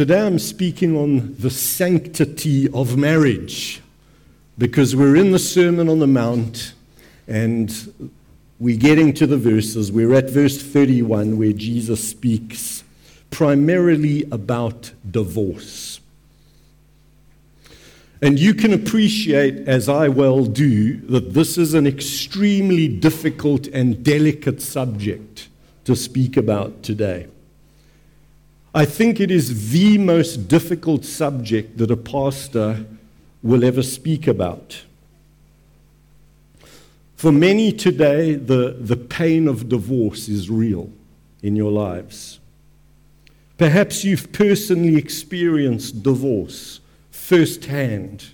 Today I'm speaking on the sanctity of marriage because we're in the Sermon on the Mount and we're getting to the verses. We're at verse 31 where Jesus speaks primarily about divorce. And you can appreciate, as I well do, that this is an extremely difficult and delicate subject to speak about today. I think it is the most difficult subject that a pastor will ever speak about. For many today, the, the pain of divorce is real in your lives. Perhaps you've personally experienced divorce firsthand.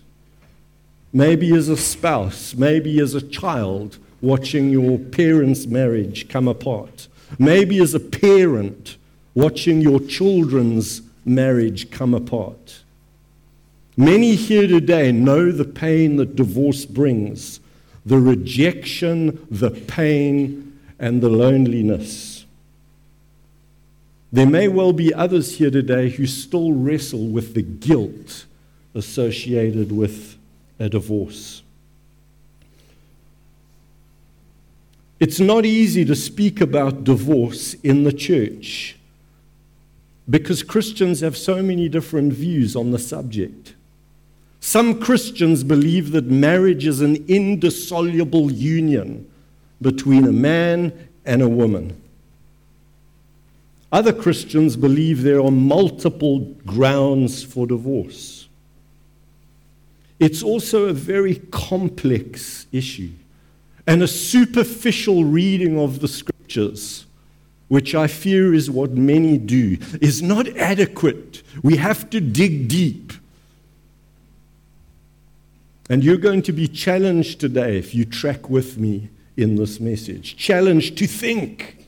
Maybe as a spouse, maybe as a child watching your parents' marriage come apart. Maybe as a parent watching your children's marriage come apart. Many here today know the pain that divorce brings the rejection, the pain, and the loneliness. There may well be others here today who still wrestle with the guilt associated with a divorce. It's not easy to speak about divorce in the church because Christians have so many different views on the subject. Some Christians believe that marriage is an indissoluble union between a man and a woman. Other Christians believe there are multiple grounds for divorce. It's also a very complex issue, and a superficial reading of the scriptures, which I fear is what many do, is not adequate. We have to dig deep. And you're going to be challenged today if you track with me in this message. Challenged to think.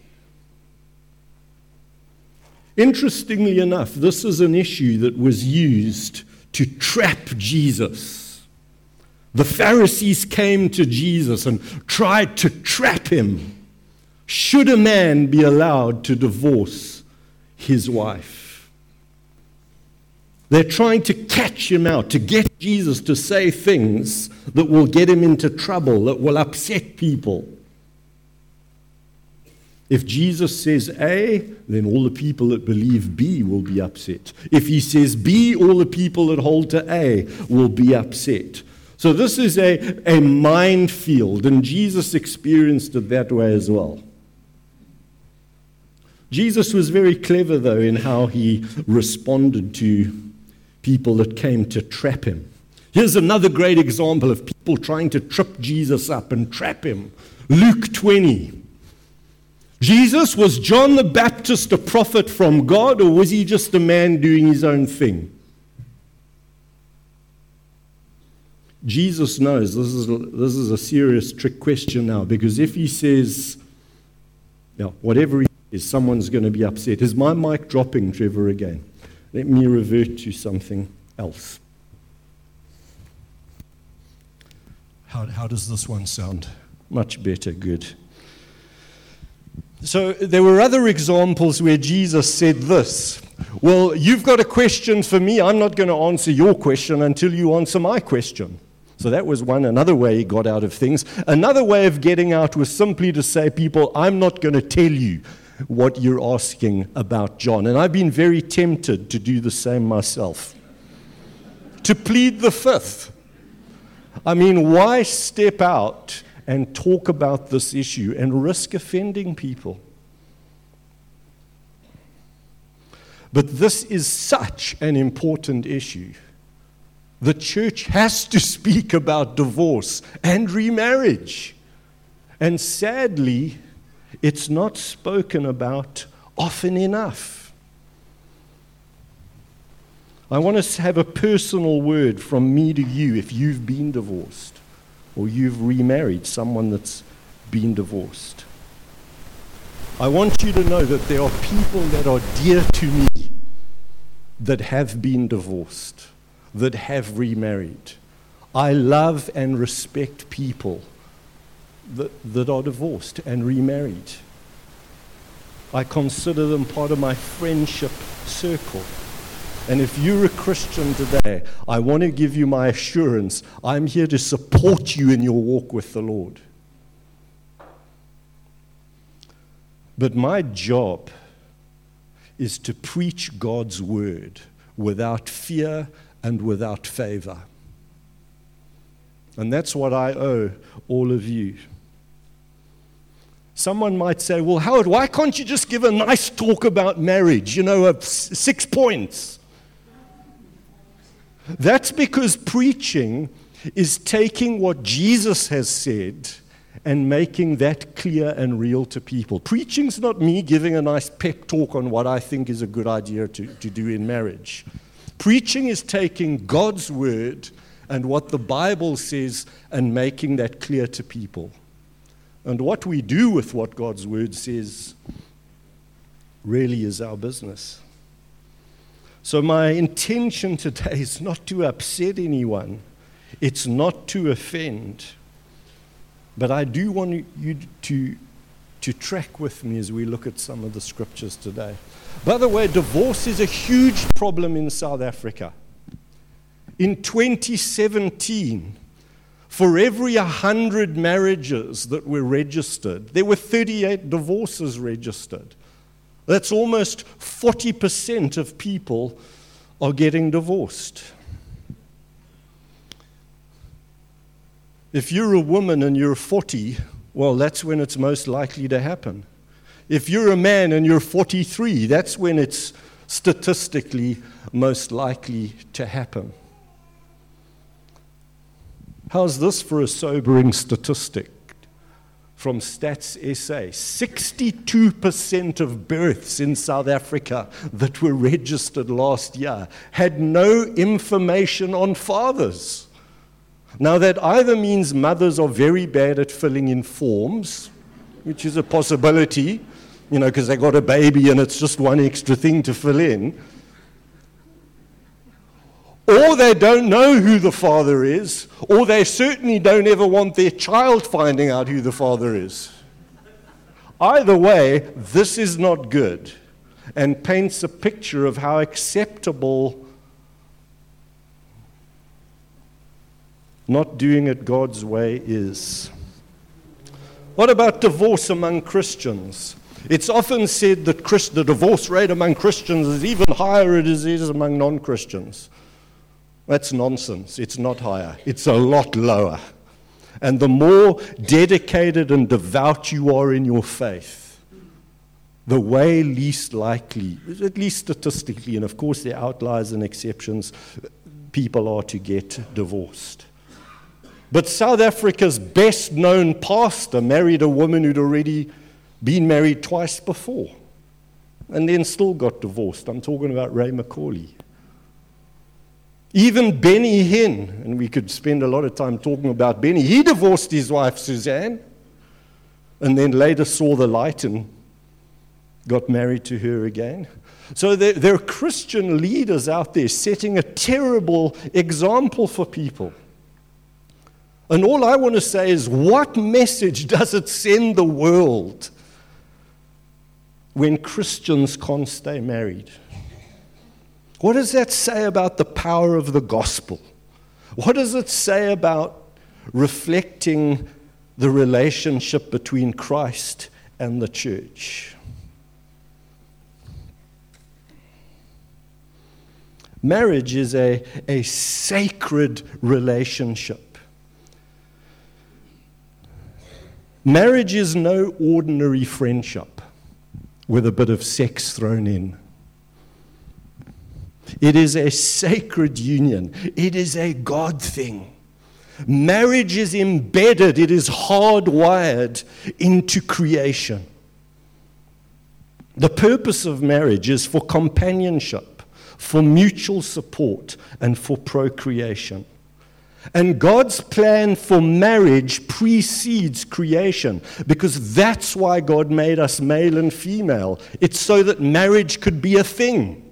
Interestingly enough, this is an issue that was used to trap Jesus. The Pharisees came to Jesus and tried to trap him. Should a man be allowed to divorce his wife? They're trying to catch him out, to get Jesus to say things that will get him into trouble, that will upset people. If Jesus says A, then all the people that believe B will be upset. If he says B, all the people that hold to A will be upset. So this is a, a minefield, and Jesus experienced it that way as well. Jesus was very clever, though, in how he responded to people that came to trap him. Here's another great example of people trying to trip Jesus up and trap him. Luke 20. Jesus, was John the Baptist a prophet from God, or was he just a man doing his own thing? Jesus knows this is, this is a serious trick question now because if he says, yeah, whatever he is, someone's going to be upset. Is my mic dropping, Trevor, again? Let me revert to something else. How, how does this one sound? Much better, good. So there were other examples where Jesus said this Well, you've got a question for me. I'm not going to answer your question until you answer my question. So that was one, another way he got out of things. Another way of getting out was simply to say, People, I'm not going to tell you what you're asking about John. And I've been very tempted to do the same myself. to plead the fifth. I mean, why step out and talk about this issue and risk offending people? But this is such an important issue. The church has to speak about divorce and remarriage. And sadly, it's not spoken about often enough. I want to have a personal word from me to you if you've been divorced or you've remarried someone that's been divorced. I want you to know that there are people that are dear to me that have been divorced, that have remarried. I love and respect people that, that are divorced and remarried. I consider them part of my friendship circle. And if you're a Christian today, I want to give you my assurance I'm here to support you in your walk with the Lord. But my job is to preach God's word without fear and without favor. And that's what I owe all of you. Someone might say, Well, Howard, why can't you just give a nice talk about marriage? You know, of six points. That's because preaching is taking what Jesus has said and making that clear and real to people. Preaching's not me giving a nice pep talk on what I think is a good idea to, to do in marriage. Preaching is taking God's word and what the Bible says and making that clear to people. And what we do with what God's word says really is our business. So, my intention today is not to upset anyone, it's not to offend. But I do want you to, to track with me as we look at some of the scriptures today. By the way, divorce is a huge problem in South Africa. In 2017, for every 100 marriages that were registered, there were 38 divorces registered. That's almost 40% of people are getting divorced. If you're a woman and you're 40, well, that's when it's most likely to happen. If you're a man and you're 43, that's when it's statistically most likely to happen. How's this for a sobering statistic? From Stats SA 62% of births in South Africa that were registered last year had no information on fathers. Now, that either means mothers are very bad at filling in forms, which is a possibility, you know, because they got a baby and it's just one extra thing to fill in. Or they don't know who the father is, or they certainly don't ever want their child finding out who the father is. Either way, this is not good and paints a picture of how acceptable not doing it God's way is. What about divorce among Christians? It's often said that the divorce rate among Christians is even higher than it is among non Christians. That's nonsense. It's not higher, it's a lot lower. And the more dedicated and devout you are in your faith, the way least likely, at least statistically, and of course there are outliers and exceptions, people are to get divorced. But South Africa's best known pastor married a woman who'd already been married twice before and then still got divorced. I'm talking about Ray McCauley. Even Benny Hinn, and we could spend a lot of time talking about Benny, he divorced his wife Suzanne and then later saw the light and got married to her again. So there, there are Christian leaders out there setting a terrible example for people. And all I want to say is, what message does it send the world when Christians can't stay married? What does that say about the power of the gospel? What does it say about reflecting the relationship between Christ and the church? Marriage is a, a sacred relationship. Marriage is no ordinary friendship with a bit of sex thrown in. It is a sacred union, it is a God thing. Marriage is embedded, it is hardwired into creation. The purpose of marriage is for companionship, for mutual support, and for procreation. And God's plan for marriage precedes creation because that's why God made us male and female. It's so that marriage could be a thing.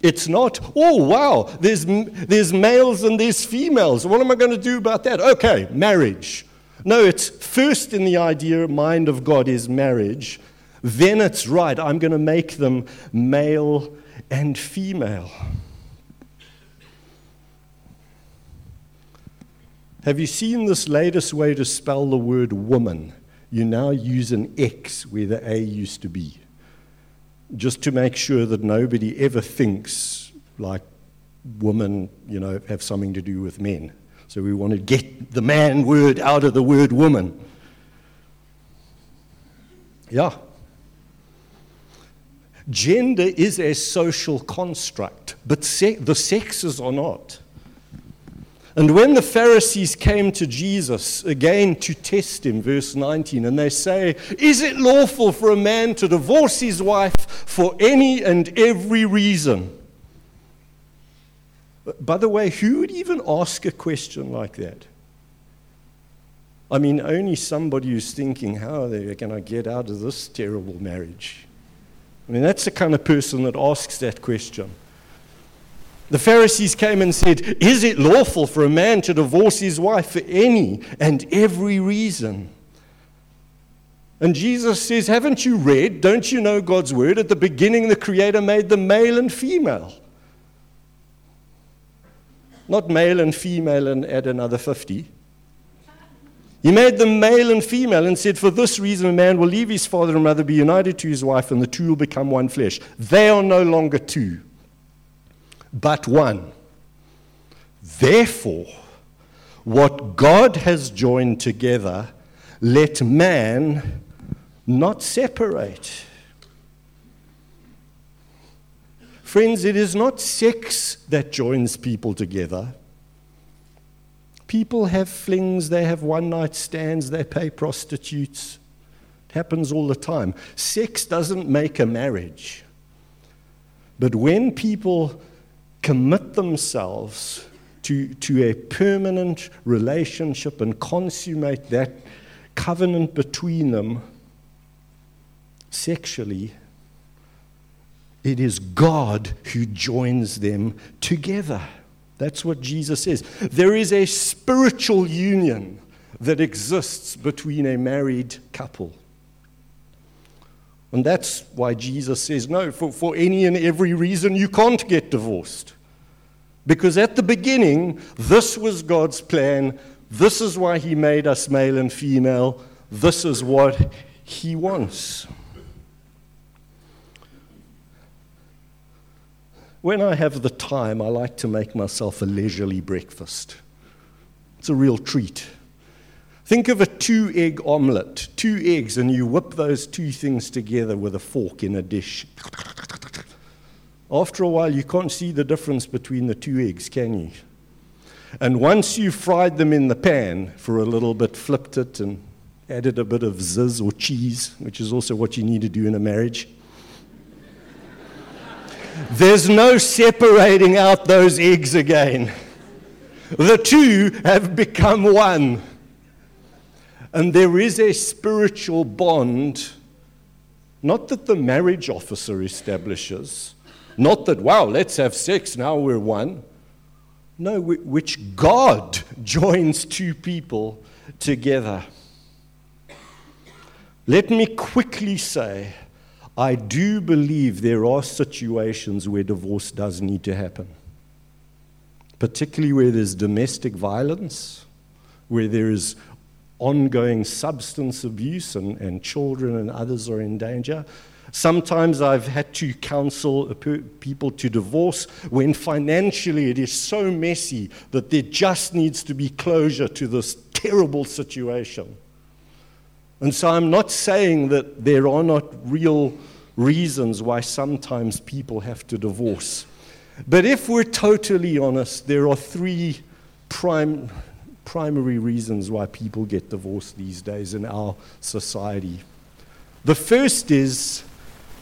It's not, oh, wow, there's, there's males and there's females. What am I going to do about that? Okay, marriage. No, it's first in the idea, mind of God is marriage. Then it's right, I'm going to make them male and female. Have you seen this latest way to spell the word woman? You now use an X where the A used to be, just to make sure that nobody ever thinks like women, you know, have something to do with men. So we want to get the man word out of the word woman. Yeah. Gender is a social construct, but se- the sexes are not. And when the Pharisees came to Jesus, again to test him, verse 19, and they say, Is it lawful for a man to divorce his wife for any and every reason? By the way, who would even ask a question like that? I mean, only somebody who's thinking, How are they going to get out of this terrible marriage? I mean, that's the kind of person that asks that question. The Pharisees came and said, Is it lawful for a man to divorce his wife for any and every reason? And Jesus says, Haven't you read? Don't you know God's word? At the beginning, the Creator made them male and female. Not male and female and add another 50. He made them male and female and said, For this reason, a man will leave his father and mother, be united to his wife, and the two will become one flesh. They are no longer two but one. Therefore, what God has joined together, let man not separate. Friends, it is not sex that joins people together. People have flings, they have one night stands, they pay prostitutes. It happens all the time. Sex doesn't make a marriage. But when people commit themselves to, to a permanent relationship and consummate that covenant between them sexually, it is God who joins them together. That's what Jesus says. There is a spiritual union that exists between a married couple. And that's why Jesus says, no, for, for any and every reason, you can't get divorced. Because at the beginning, this was God's plan. This is why He made us male and female. This is what He wants. When I have the time, I like to make myself a leisurely breakfast. It's a real treat. Think of a two egg omelette, two eggs, and you whip those two things together with a fork in a dish. After a while, you can't see the difference between the two eggs, can you? And once you've fried them in the pan for a little bit, flipped it, and added a bit of ziz or cheese, which is also what you need to do in a marriage, there's no separating out those eggs again. The two have become one. And there is a spiritual bond, not that the marriage officer establishes, not that, wow, let's have sex, now we're one. No, which God joins two people together. Let me quickly say, I do believe there are situations where divorce does need to happen, particularly where there's domestic violence, where there is ongoing substance abuse and, and children and others are in danger. Sometimes I've had to counsel people to divorce when financially it is so messy that there just needs to be closure to this terrible situation. And so I'm not saying that there are not real reasons why sometimes people have to divorce. But if we're totally honest, there are three prime primary reasons why people get divorced these days in our society. The first is,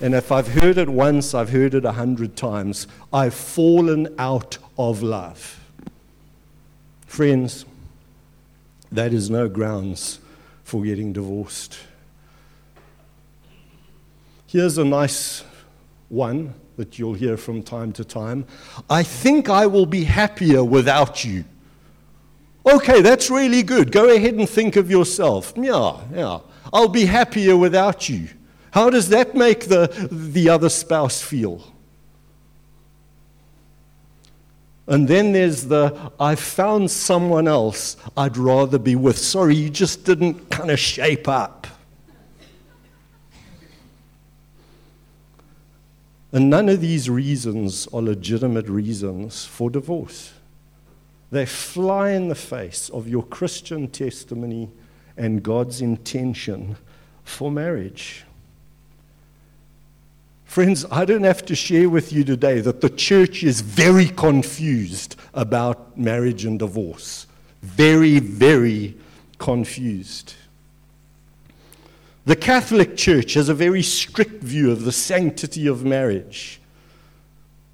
and if I've heard it once, I've heard it a hundred times I've fallen out of love. Friends, that is no grounds for getting divorced. Here's a nice one that you'll hear from time to time. I think I will be happier without you. Okay, that's really good. Go ahead and think of yourself. Yeah, yeah. I'll be happier without you. How does that make the, the other spouse feel? And then there's the, I've found someone else I'd rather be with. Sorry, you just didn't kind of shape up. And none of these reasons are legitimate reasons for divorce. They fly in the face of your Christian testimony and God's intention for marriage. Friends, I don't have to share with you today that the church is very confused about marriage and divorce. Very, very confused. The Catholic Church has a very strict view of the sanctity of marriage.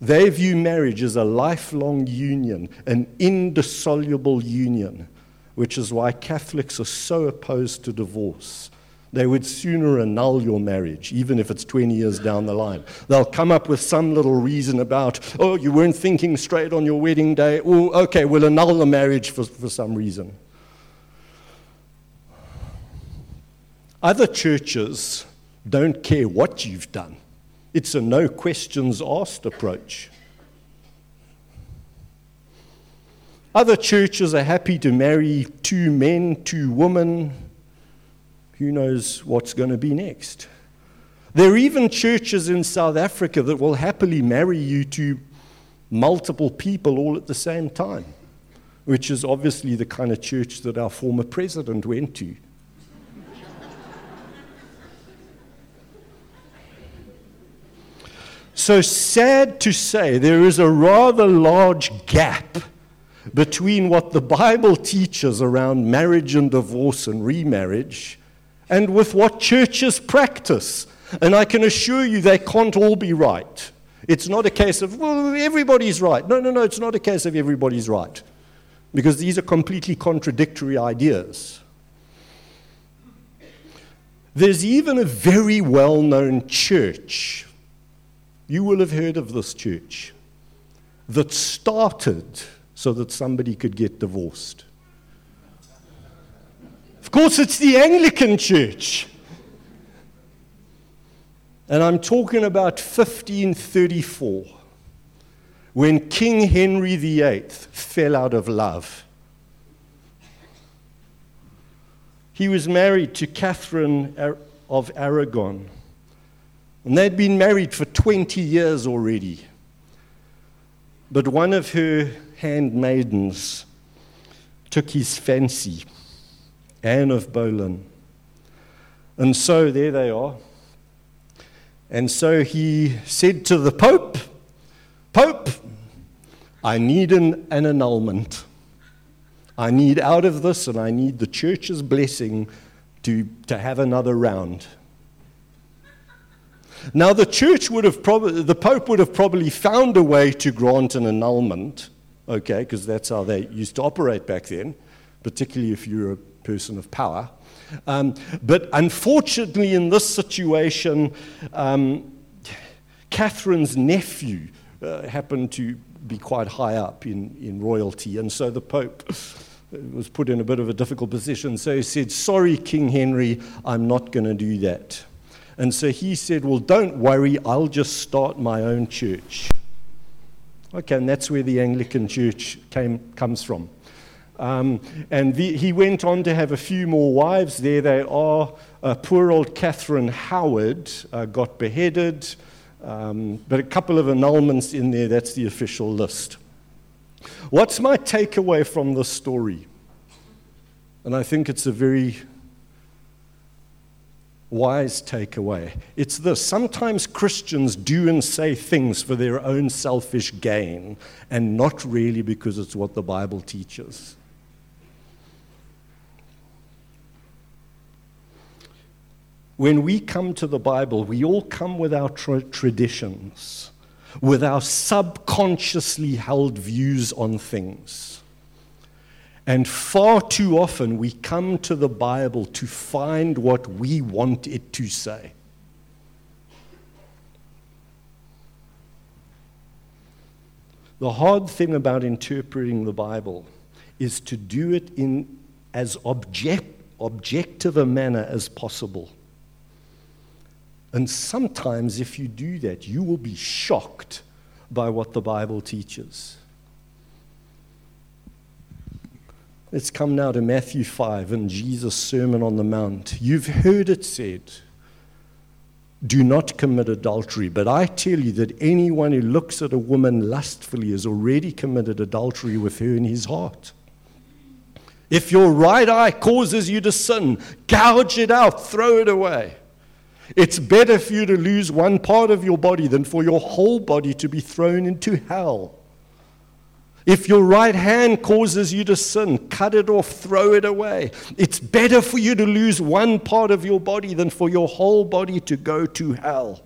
They view marriage as a lifelong union, an indissoluble union, which is why Catholics are so opposed to divorce. They would sooner annul your marriage, even if it's 20 years down the line. They'll come up with some little reason about, oh, you weren't thinking straight on your wedding day. Oh, okay, we'll annul the marriage for, for some reason. Other churches don't care what you've done, it's a no questions asked approach. Other churches are happy to marry two men, two women, who knows what's going to be next? There are even churches in South Africa that will happily marry you to multiple people all at the same time, which is obviously the kind of church that our former president went to. So sad to say, there is a rather large gap between what the Bible teaches around marriage and divorce and remarriage and with what churches practice. And I can assure you they can't all be right. It's not a case of, well, everybody's right. No, no, no, it's not a case of everybody's right. Because these are completely contradictory ideas. There's even a very well known church, you will have heard of this church, that started so that somebody could get divorced Of course, it's the Anglican Church. And I'm talking about 1534, when King Henry VIII fell out of love. He was married to Catherine of Aragon. And they'd been married for 20 years already. But one of her handmaidens took his fancy. Anne of Boleyn. And so there they are. And so he said to the Pope, Pope, I need an, an annulment. I need out of this, and I need the church's blessing to, to have another round. Now, the church would have probably, the Pope would have probably found a way to grant an annulment, okay, because that's how they used to operate back then, particularly if you're a person of power. Um, but unfortunately, in this situation, um, Catherine's nephew uh, happened to be quite high up in, in royalty, and so the Pope was put in a bit of a difficult position. So he said, Sorry, King Henry, I'm not going to do that. And so he said, Well, don't worry, I'll just start my own church. Okay, and that's where the Anglican Church came, comes from. Um, and the, he went on to have a few more wives. There they are. Uh, poor old Catherine Howard uh, got beheaded, um, but a couple of annulments in there. That's the official list. What's my takeaway from this story? And I think it's a very wise takeaway. It's this sometimes Christians do and say things for their own selfish gain and not really because it's what the Bible teaches. when we come to the Bible, we all come with our tra- traditions, with our subconsciously held views on things. And far too often, we come to the Bible to find what we want it to say. The hard thing about interpreting the Bible is to do it in as object, objective a manner as possible. And sometimes, if you do that, you will be shocked by what the Bible teaches. Let's come now to Matthew 5 and Jesus' Sermon on the Mount. You've heard it said, Do not commit adultery. But I tell you that anyone who looks at a woman lustfully has already committed adultery with her in his heart. If your right eye causes you to sin, gouge it out, throw it away. It's better for you to lose one part of your body than for your whole body to be thrown into hell. If your right hand causes you to sin, cut it off, throw it away. It's better for you to lose one part of your body than for your whole body to go to hell.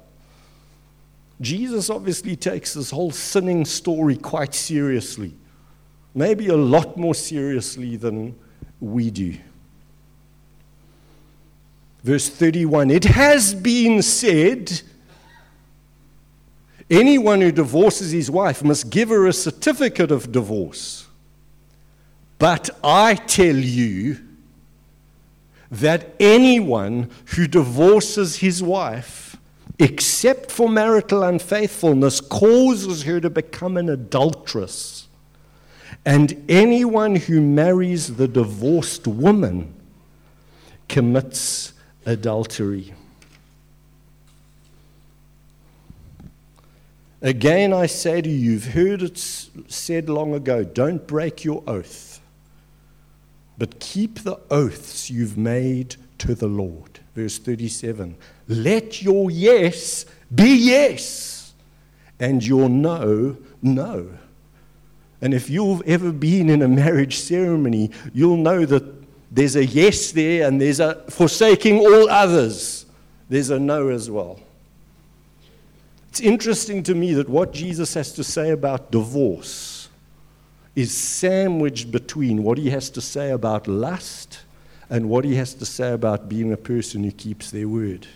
Jesus obviously takes this whole sinning story quite seriously, maybe a lot more seriously than we do. Verse 31 It has been said, Anyone who divorces his wife must give her a certificate of divorce. But I tell you that anyone who divorces his wife, except for marital unfaithfulness, causes her to become an adulteress. And anyone who marries the divorced woman commits adultery. Again, I say to you, you've heard it said long ago don't break your oath, but keep the oaths you've made to the Lord. Verse 37 Let your yes be yes, and your no, no. And if you've ever been in a marriage ceremony, you'll know that there's a yes there and there's a forsaking all others. There's a no as well. It's interesting to me that what Jesus has to say about divorce is sandwiched between what he has to say about lust and what he has to say about being a person who keeps their word.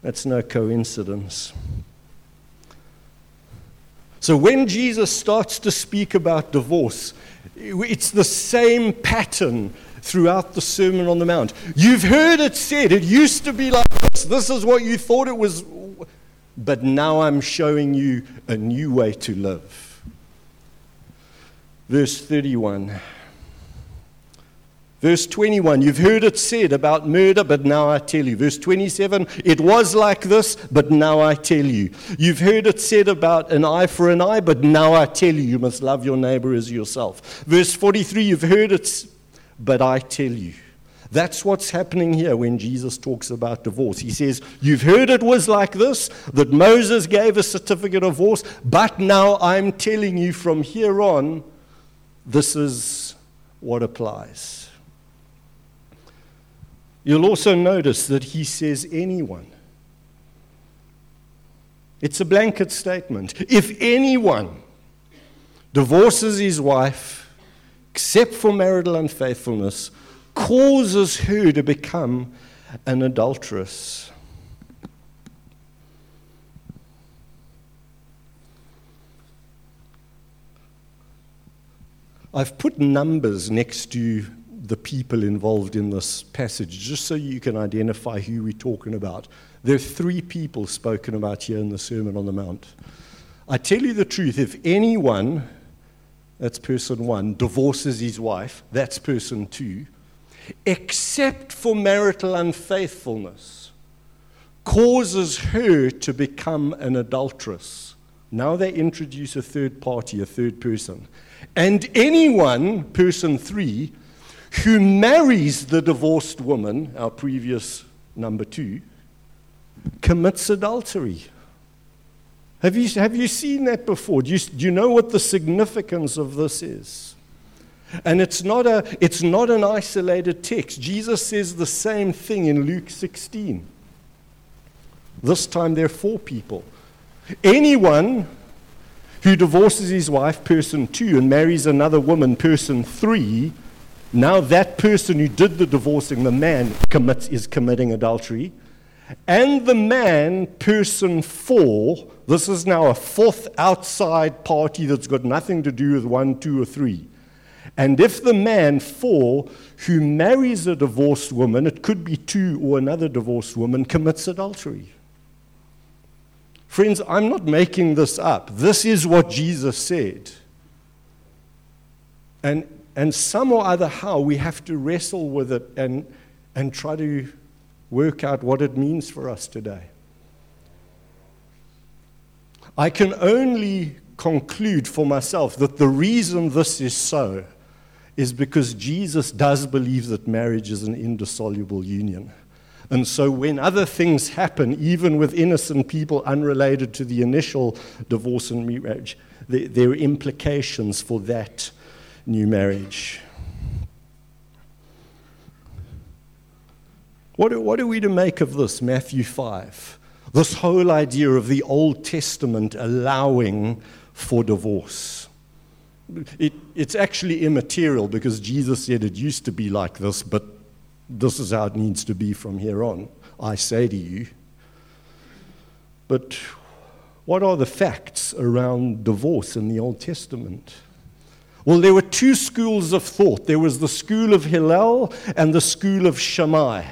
That's no coincidence. So when Jesus starts to speak about divorce, it's the same pattern throughout the Sermon on the Mount. You've heard it said, it used to be like this. This is what you thought it was but now I'm showing you a new way to live. Verse 31. Verse 21, you've heard it said about murder, but now I tell you. Verse 27, it was like this, but now I tell you. You've heard it said about an eye for an eye, but now I tell you, you must love your neighbor as yourself. Verse 43, you've heard it, but I tell you. That's what's happening here when Jesus talks about divorce. He says, You've heard it was like this, that Moses gave a certificate of divorce, but now I'm telling you from here on, this is what applies. You'll also notice that he says, Anyone. It's a blanket statement. If anyone divorces his wife, except for marital unfaithfulness, causes her to become an adulteress. I've put numbers next to the people involved in this passage just so you can identify who we're talking about. There are three people spoken about here in the Sermon on the Mount. I tell you the truth, if anyone, that's person one, divorces his wife, that's person two, except for marital unfaithfulness, causes her to become an adulteress. Now they introduce a third party, a third person. And anyone, person three, who marries the divorced woman, our previous number two, commits adultery. Have you, have you seen that before? Do you, do you know what the significance of this is? And it's not, a, it's not an isolated text. Jesus says the same thing in Luke 16. This time there are four people. Anyone who divorces his wife, person two, and marries another woman, person three, now that person who did the divorcing, the man, commits, is committing adultery. And the man, person four, this is now a fourth outside party that's got nothing to do with one, two, or three and if the man four who marries a divorced woman, it could be two or another divorced woman, commits adultery. Friends, I'm not making this up. This is what Jesus said. And, and some or other how we have to wrestle with it and, and try to work out what it means for us today. I can only conclude for myself that the reason this is so is because Jesus does believe that marriage is an indissoluble union. And so, when other things happen, even with innocent people unrelated to the initial divorce and marriage, there, are implications for that new marriage. What what are we to make of this, Matthew 5? This whole idea of the Old Testament allowing for divorce. It, it's actually immaterial because Jesus said it used to be like this, but this is how it needs to be from here on, I say to you. But what are the facts around divorce in the Old Testament? Well, there were two schools of thought there was the school of Hillel and the school of Shammai.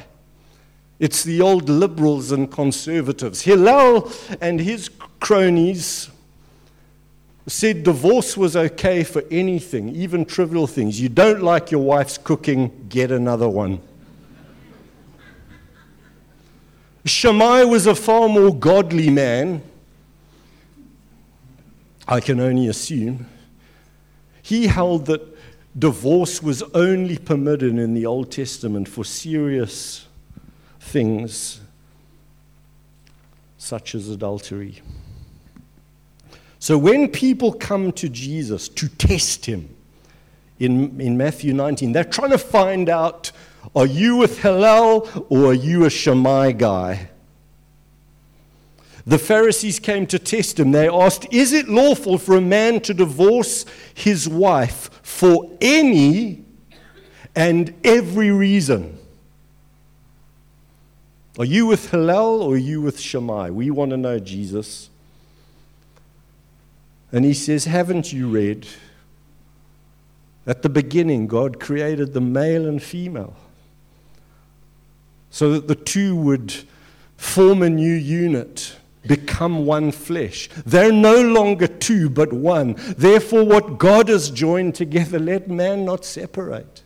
It's the old liberals and conservatives. Hillel and his cronies said divorce was okay for anything, even trivial things. You don't like your wife's cooking, get another one. Shammai was a far more godly man, I can only assume. He held that divorce was only permitted in the Old Testament for serious things such as adultery. So when people come to Jesus to test him in, in Matthew 19, they're trying to find out are you with Hillel or are you a Shammai guy? The Pharisees came to test him. They asked, Is it lawful for a man to divorce his wife for any and every reason? Are you with Hillel or are you with Shammai? We want to know, Jesus. And he says, Haven't you read? At the beginning, God created the male and female so that the two would form a new unit, become one flesh. They're no longer two, but one. Therefore, what God has joined together, let man not separate.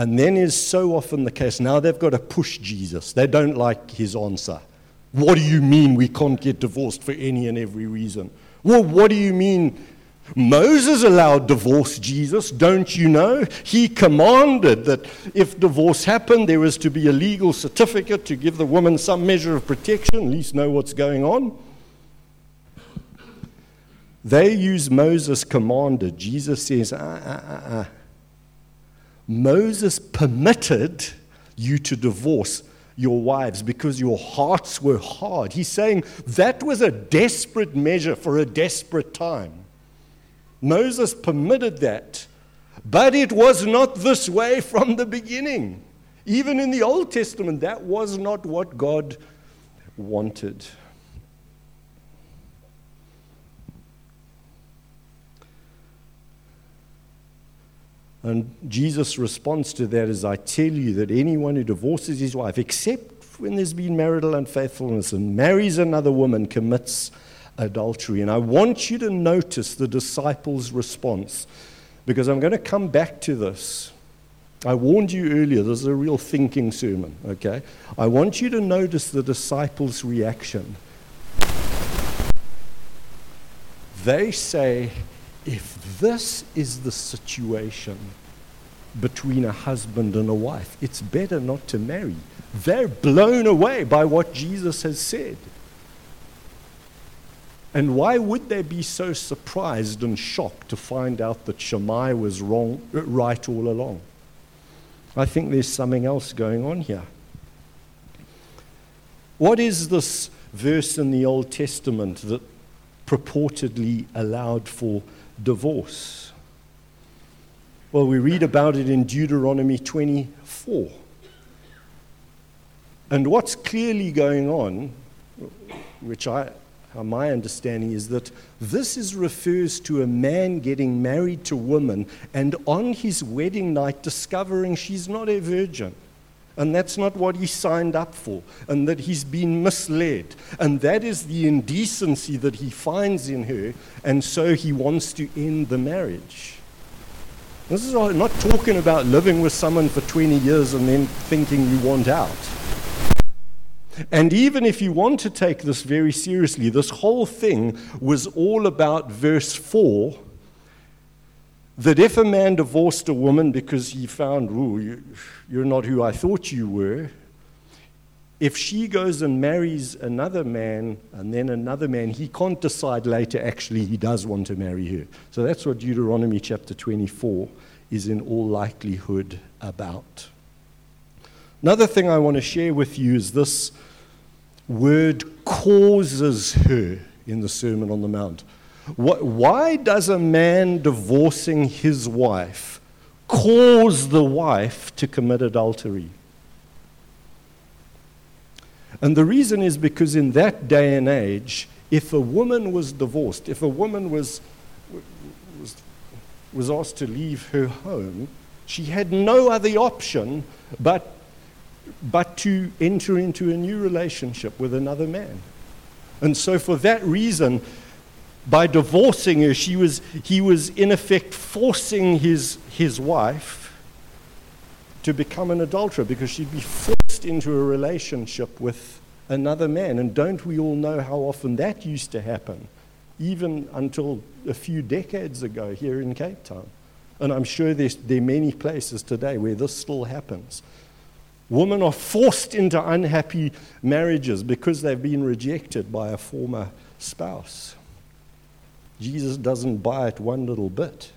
And then is so often the case. Now they've got to push Jesus. They don't like his answer. What do you mean we can't get divorced for any and every reason? Well, what do you mean Moses allowed divorce, Jesus, don't you know? He commanded that if divorce happened, there was to be a legal certificate to give the woman some measure of protection, at least know what's going on. They use Moses commanded. Jesus says, ah, ah, ah, ah. Moses permitted you to divorce your wives because your hearts were hard. He's saying that was a desperate measure for a desperate time. Moses permitted that, but it was not this way from the beginning. Even in the Old Testament, that was not what God wanted. And Jesus' response to that is I tell you that anyone who divorces his wife, except when there's been marital unfaithfulness, and marries another woman, commits adultery. And I want you to notice the disciples' response because I'm going to come back to this. I warned you earlier, this is a real thinking sermon, okay? I want you to notice the disciples' reaction. They say, if this is the situation between a husband and a wife, it's better not to marry. They're blown away by what Jesus has said. And why would they be so surprised and shocked to find out that Shammai was wrong, right all along? I think there's something else going on here. What is this verse in the Old Testament that purportedly allowed for divorce? Well, we read about it in Deuteronomy 24. And what's clearly going on, which I, uh, my understanding is that this is refers to a man getting married to a woman and on his wedding night discovering she's not a virgin. And that's not what he signed up for, and that he's been misled. And that is the indecency that he finds in her, and so he wants to end the marriage. This is not talking about living with someone for 20 years and then thinking you want out. And even if you want to take this very seriously, this whole thing was all about verse 4 that if a man divorced a woman because he found, ooh, you, you're not who I thought you were, if she goes and marries another man and then another man, he can't decide later actually he does want to marry her. So that's what Deuteronomy chapter 24 is in all likelihood about. Another thing I want to share with you is this word causes her in the Sermon on the Mount. Why does a man divorcing his wife cause the wife to commit adultery? And the reason is because in that day and age, if a woman was divorced, if a woman was, was, was asked to leave her home, she had no other option but, but to enter into a new relationship with another man. And so, for that reason, by divorcing her, she was, he was in effect forcing his, his wife to become an adulterer because she'd be forced into a relationship with another man. And don't we all know how often that used to happen, even until a few decades ago here in Cape Town? And I'm sure there are many places today where this still happens. Women are forced into unhappy marriages because they've been rejected by a former spouse. Jesus doesn't buy it one little bit.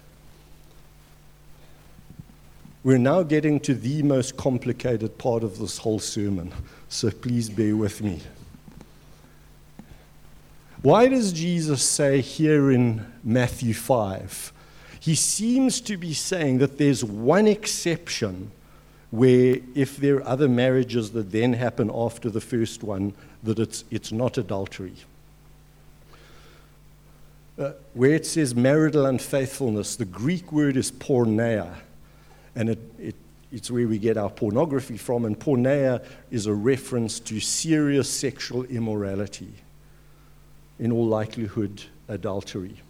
We're now getting to the most complicated part of this whole sermon, so please bear with me. Why does Jesus say here in Matthew 5? He seems to be saying that there's one exception where, if there are other marriages that then happen after the first one, that it's, it's not adultery. Uh, where it says marital unfaithfulness, the Greek word is porneia, and it, it, it's where we get our pornography from. And porneia is a reference to serious sexual immorality, in all likelihood, adultery.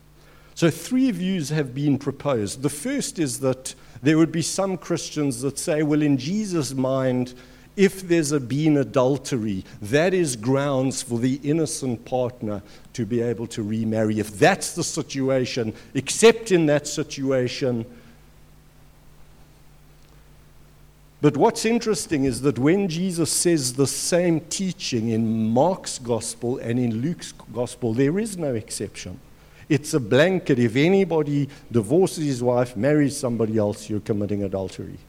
So, three views have been proposed. The first is that there would be some Christians that say, well, in Jesus' mind, if there's a been adultery, that is grounds for the innocent partner to be able to remarry. If that's the situation, except in that situation. But what's interesting is that when Jesus says the same teaching in Mark's gospel and in Luke's gospel, there is no exception. It's a blanket. If anybody divorces his wife, marries somebody else, you're committing adultery.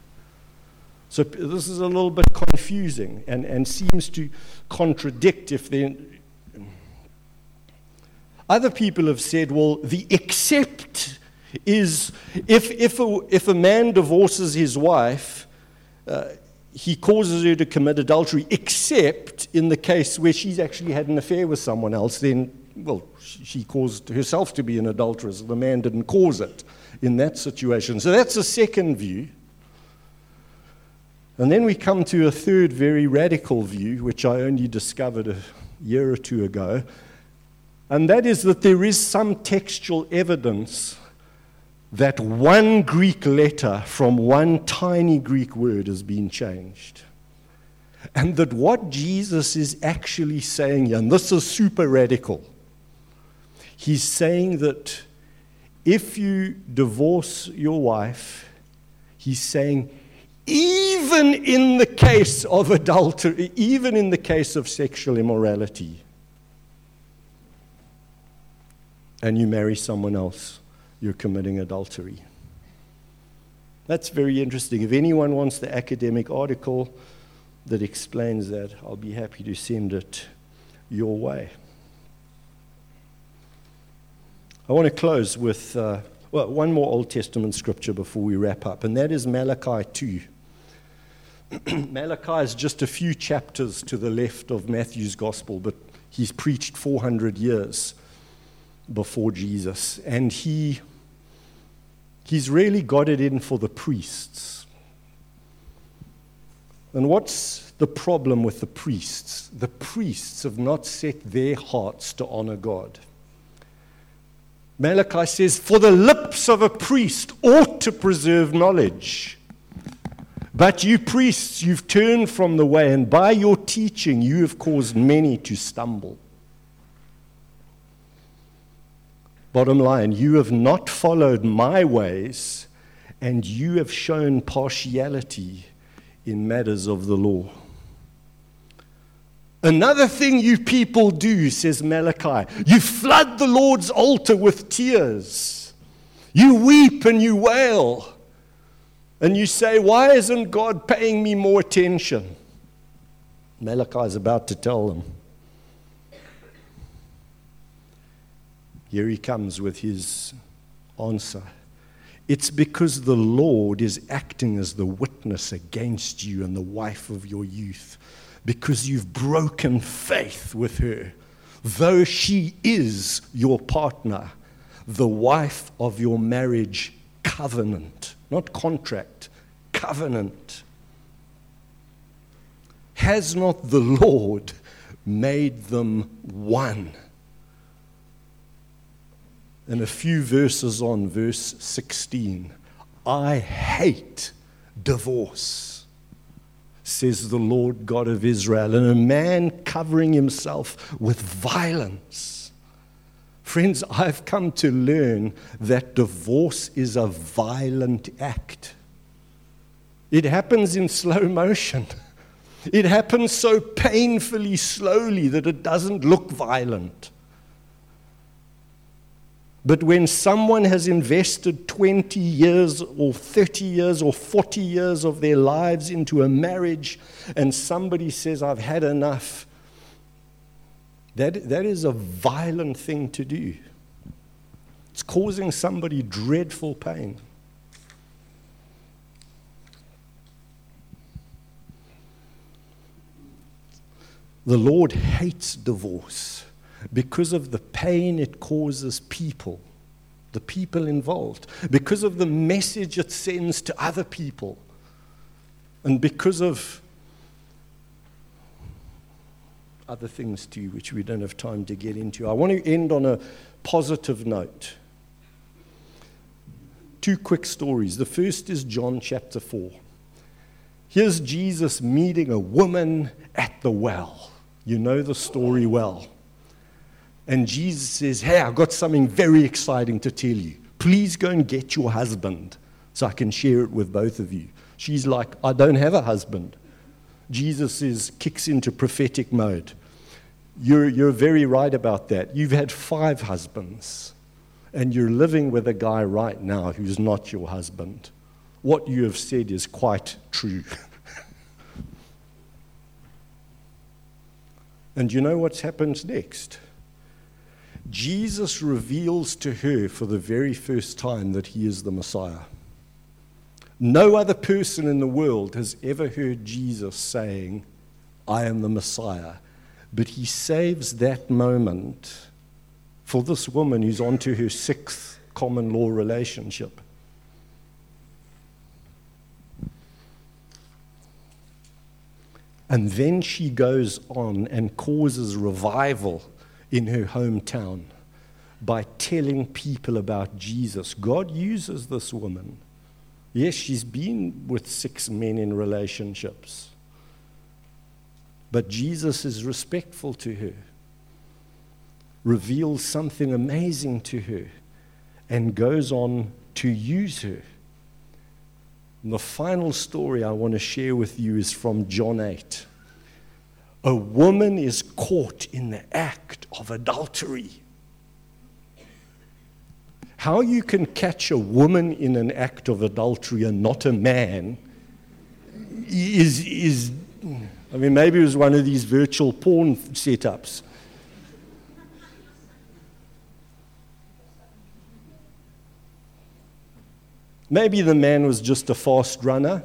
So this is a little bit confusing and, and seems to contradict if they. Other people have said, well, the except is if, if, a, if a man divorces his wife, uh, he causes her to commit adultery, except in the case where she's actually had an affair with someone else, then, well, she caused herself to be an adulteress. The man didn't cause it in that situation. So that's a second view. And then we come to a third very radical view, which I only discovered a year or two ago, and that is that there is some textual evidence that one Greek letter from one tiny Greek word has been changed. And that what Jesus is actually saying and this is super radical, he's saying that if you divorce your wife, he's saying even in the case of adultery, even in the case of sexual immorality, and you marry someone else, you're committing adultery. That's very interesting. If anyone wants the academic article that explains that, I'll be happy to send it your way. I want to close with uh, well, one more Old Testament scripture before we wrap up, and that is Malachi 2. Malachi is just a few chapters to the left of Matthew's gospel, but he's preached 400 years before Jesus. And he, he's really got it in for the priests. And what's the problem with the priests? The priests have not set their hearts to honor God. Malachi says, For the lips of a priest ought to preserve knowledge. But you priests, you've turned from the way, and by your teaching, you have caused many to stumble. Bottom line, you have not followed my ways, and you have shown partiality in matters of the law. Another thing you people do, says Malachi, you flood the Lord's altar with tears. You weep and you wail. And you say, Why isn't God paying me more attention? Malachi is about to tell them. Here he comes with his answer. It's because the Lord is acting as the witness against you and the wife of your youth because you've broken faith with her, though she is your partner, the wife of your marriage covenant, not contract, covenant. Has not the Lord made them one? And a few verses on, verse 16, I hate divorce says the Lord God of Israel, and a man covering himself with violence. Friends, I've come to learn that divorce is a violent act. It happens in slow motion. It happens so painfully slowly that it doesn't look violent. But when someone has invested 20 years or 30 years or 40 years of their lives into a marriage and somebody says, I've had enough, that, that is a violent thing to do. It's causing somebody dreadful pain. The Lord hates divorce because of the pain it causes people, the people involved, because of the message it sends to other people, and because of other things too, which we don't have time to get into. I want to end on a positive note. Two quick stories. The first is John chapter 4. Here's Jesus meeting a woman at the well. You know the story well. And Jesus says, Hey, I've got something very exciting to tell you. Please go and get your husband so I can share it with both of you. She's like, I don't have a husband. Jesus is, kicks into prophetic mode. You're, you're very right about that. You've had five husbands, and you're living with a guy right now who's not your husband. What you have said is quite true. and you know what's happened next? Jesus reveals to her for the very first time that he is the Messiah. No other person in the world has ever heard Jesus saying, I am the Messiah. But he saves that moment for this woman who's on to her sixth common law relationship. And then she goes on and causes revival in her hometown by telling people about Jesus. God uses this woman. Yes, she's been with six men in relationships, but Jesus is respectful to her, reveals something amazing to her, and goes on to use her. And the final story I want to share with you is from John 8 a woman is caught in the act of adultery. How you can catch a woman in an act of adultery and not a man is, is I mean, maybe it was one of these virtual porn setups. Maybe the man was just a fast runner.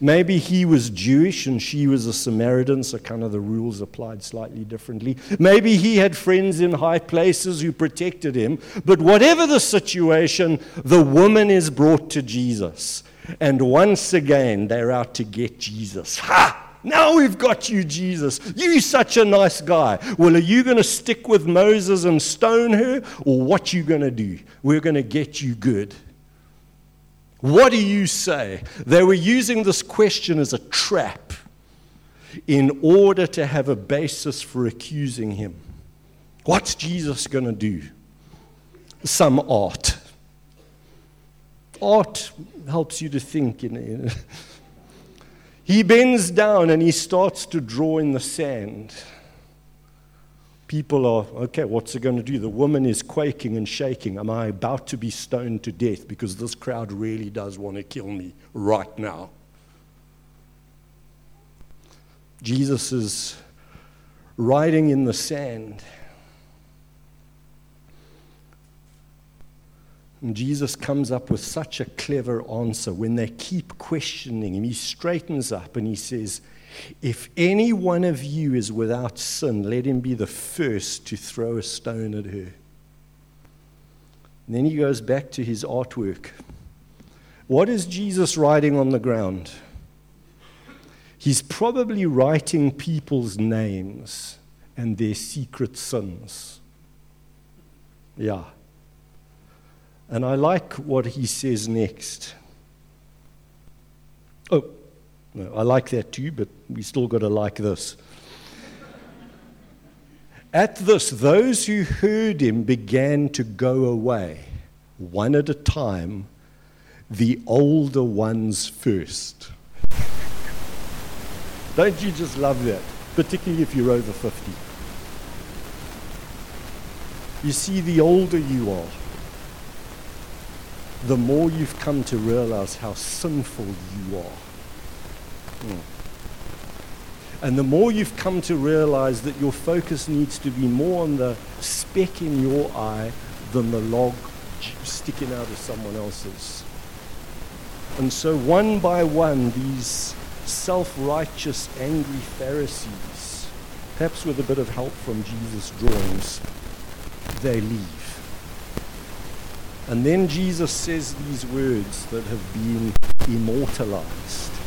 Maybe he was Jewish and she was a Samaritan, so kind of the rules applied slightly differently. Maybe he had friends in high places who protected him. But whatever the situation, the woman is brought to Jesus. And once again, they're out to get Jesus. Ha! Now we've got you, Jesus. You such a nice guy. Well, are you going to stick with Moses and stone her, or what you going to do? We're going to get you good. What do you say? They were using this question as a trap in order to have a basis for accusing him. What's Jesus going to do? Some art. Art helps you to think. Know. He bends down and he starts to draw in the sand. People are, okay, what's it going to do? The woman is quaking and shaking. Am I about to be stoned to death because this crowd really does want to kill me right now? Jesus is writing in the sand. And Jesus comes up with such a clever answer. When they keep questioning him, he straightens up and he says, If any one of you is without sin, let him be the first to throw a stone at her. And then he goes back to his artwork. What is Jesus writing on the ground? He's probably writing people's names and their secret sins. Yeah. And I like what he says next. Oh, I like that too, but we still got to like this. At this, those who heard him began to go away, one at a time, the older ones first. Don't you just love that? Particularly if you're over 50. You see, the older you are, the more you've come to realize how sinful you are. Mm. And the more you've come to realize that your focus needs to be more on the speck in your eye than the log sticking out of someone else's. And so, one by one, these self righteous, angry Pharisees, perhaps with a bit of help from Jesus' drawings, they leave. And then Jesus says these words that have been immortalized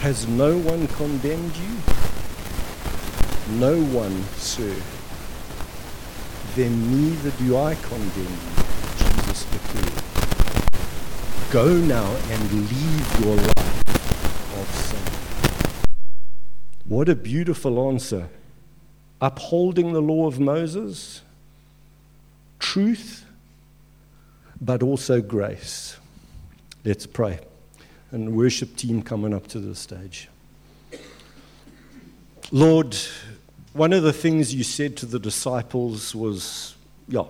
Has no one condemned you? No one, sir. Then neither do I condemn you, Jesus declared. Go now and leave your life of sin. What a beautiful answer. Upholding the law of Moses truth, but also grace. Let's pray. And worship team coming up to the stage. Lord, one of the things you said to the disciples was, yeah,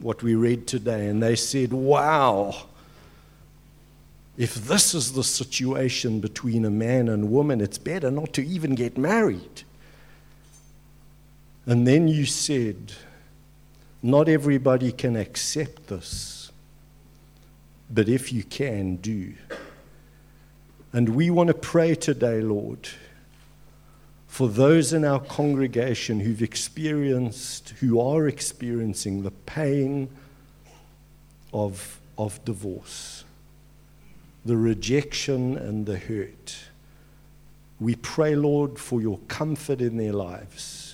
what we read today. And they said, wow, if this is the situation between a man and woman, it's better not to even get married. And then you said, not everybody can accept this, but if you can, do. And we want to pray today, Lord, for those in our congregation who've experienced, who are experiencing the pain of, of divorce, the rejection and the hurt. We pray, Lord, for your comfort in their lives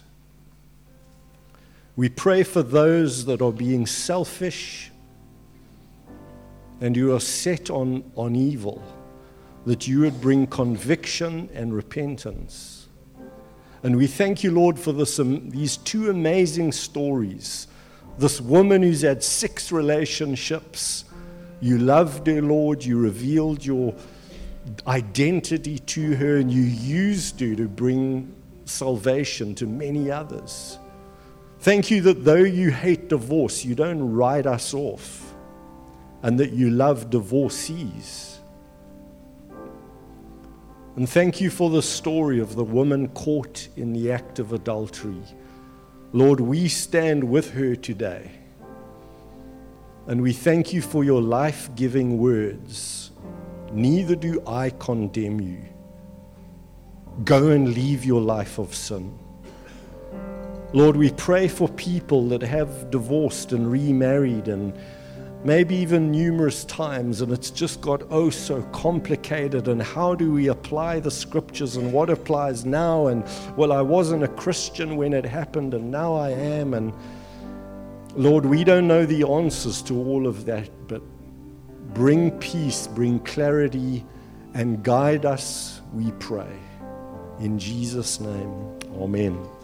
we pray for those that are being selfish and you are set on, on evil, that you would bring conviction and repentance. And we thank you, Lord, for this, um, these two amazing stories. This woman who's had six relationships. You loved her, Lord. You revealed your identity to her, and you used her to bring salvation to many others. Thank you that though you hate divorce, you don't write us off and that you love divorcees. And thank you for the story of the woman caught in the act of adultery. Lord, we stand with her today. And we thank you for your life giving words. Neither do I condemn you. Go and leave your life of sin. Lord, we pray for people that have divorced and remarried and maybe even numerous times, and it's just got oh so complicated. And how do we apply the scriptures and what applies now? And well, I wasn't a Christian when it happened, and now I am. And Lord, we don't know the answers to all of that, but bring peace, bring clarity, and guide us, we pray. In Jesus' name, amen.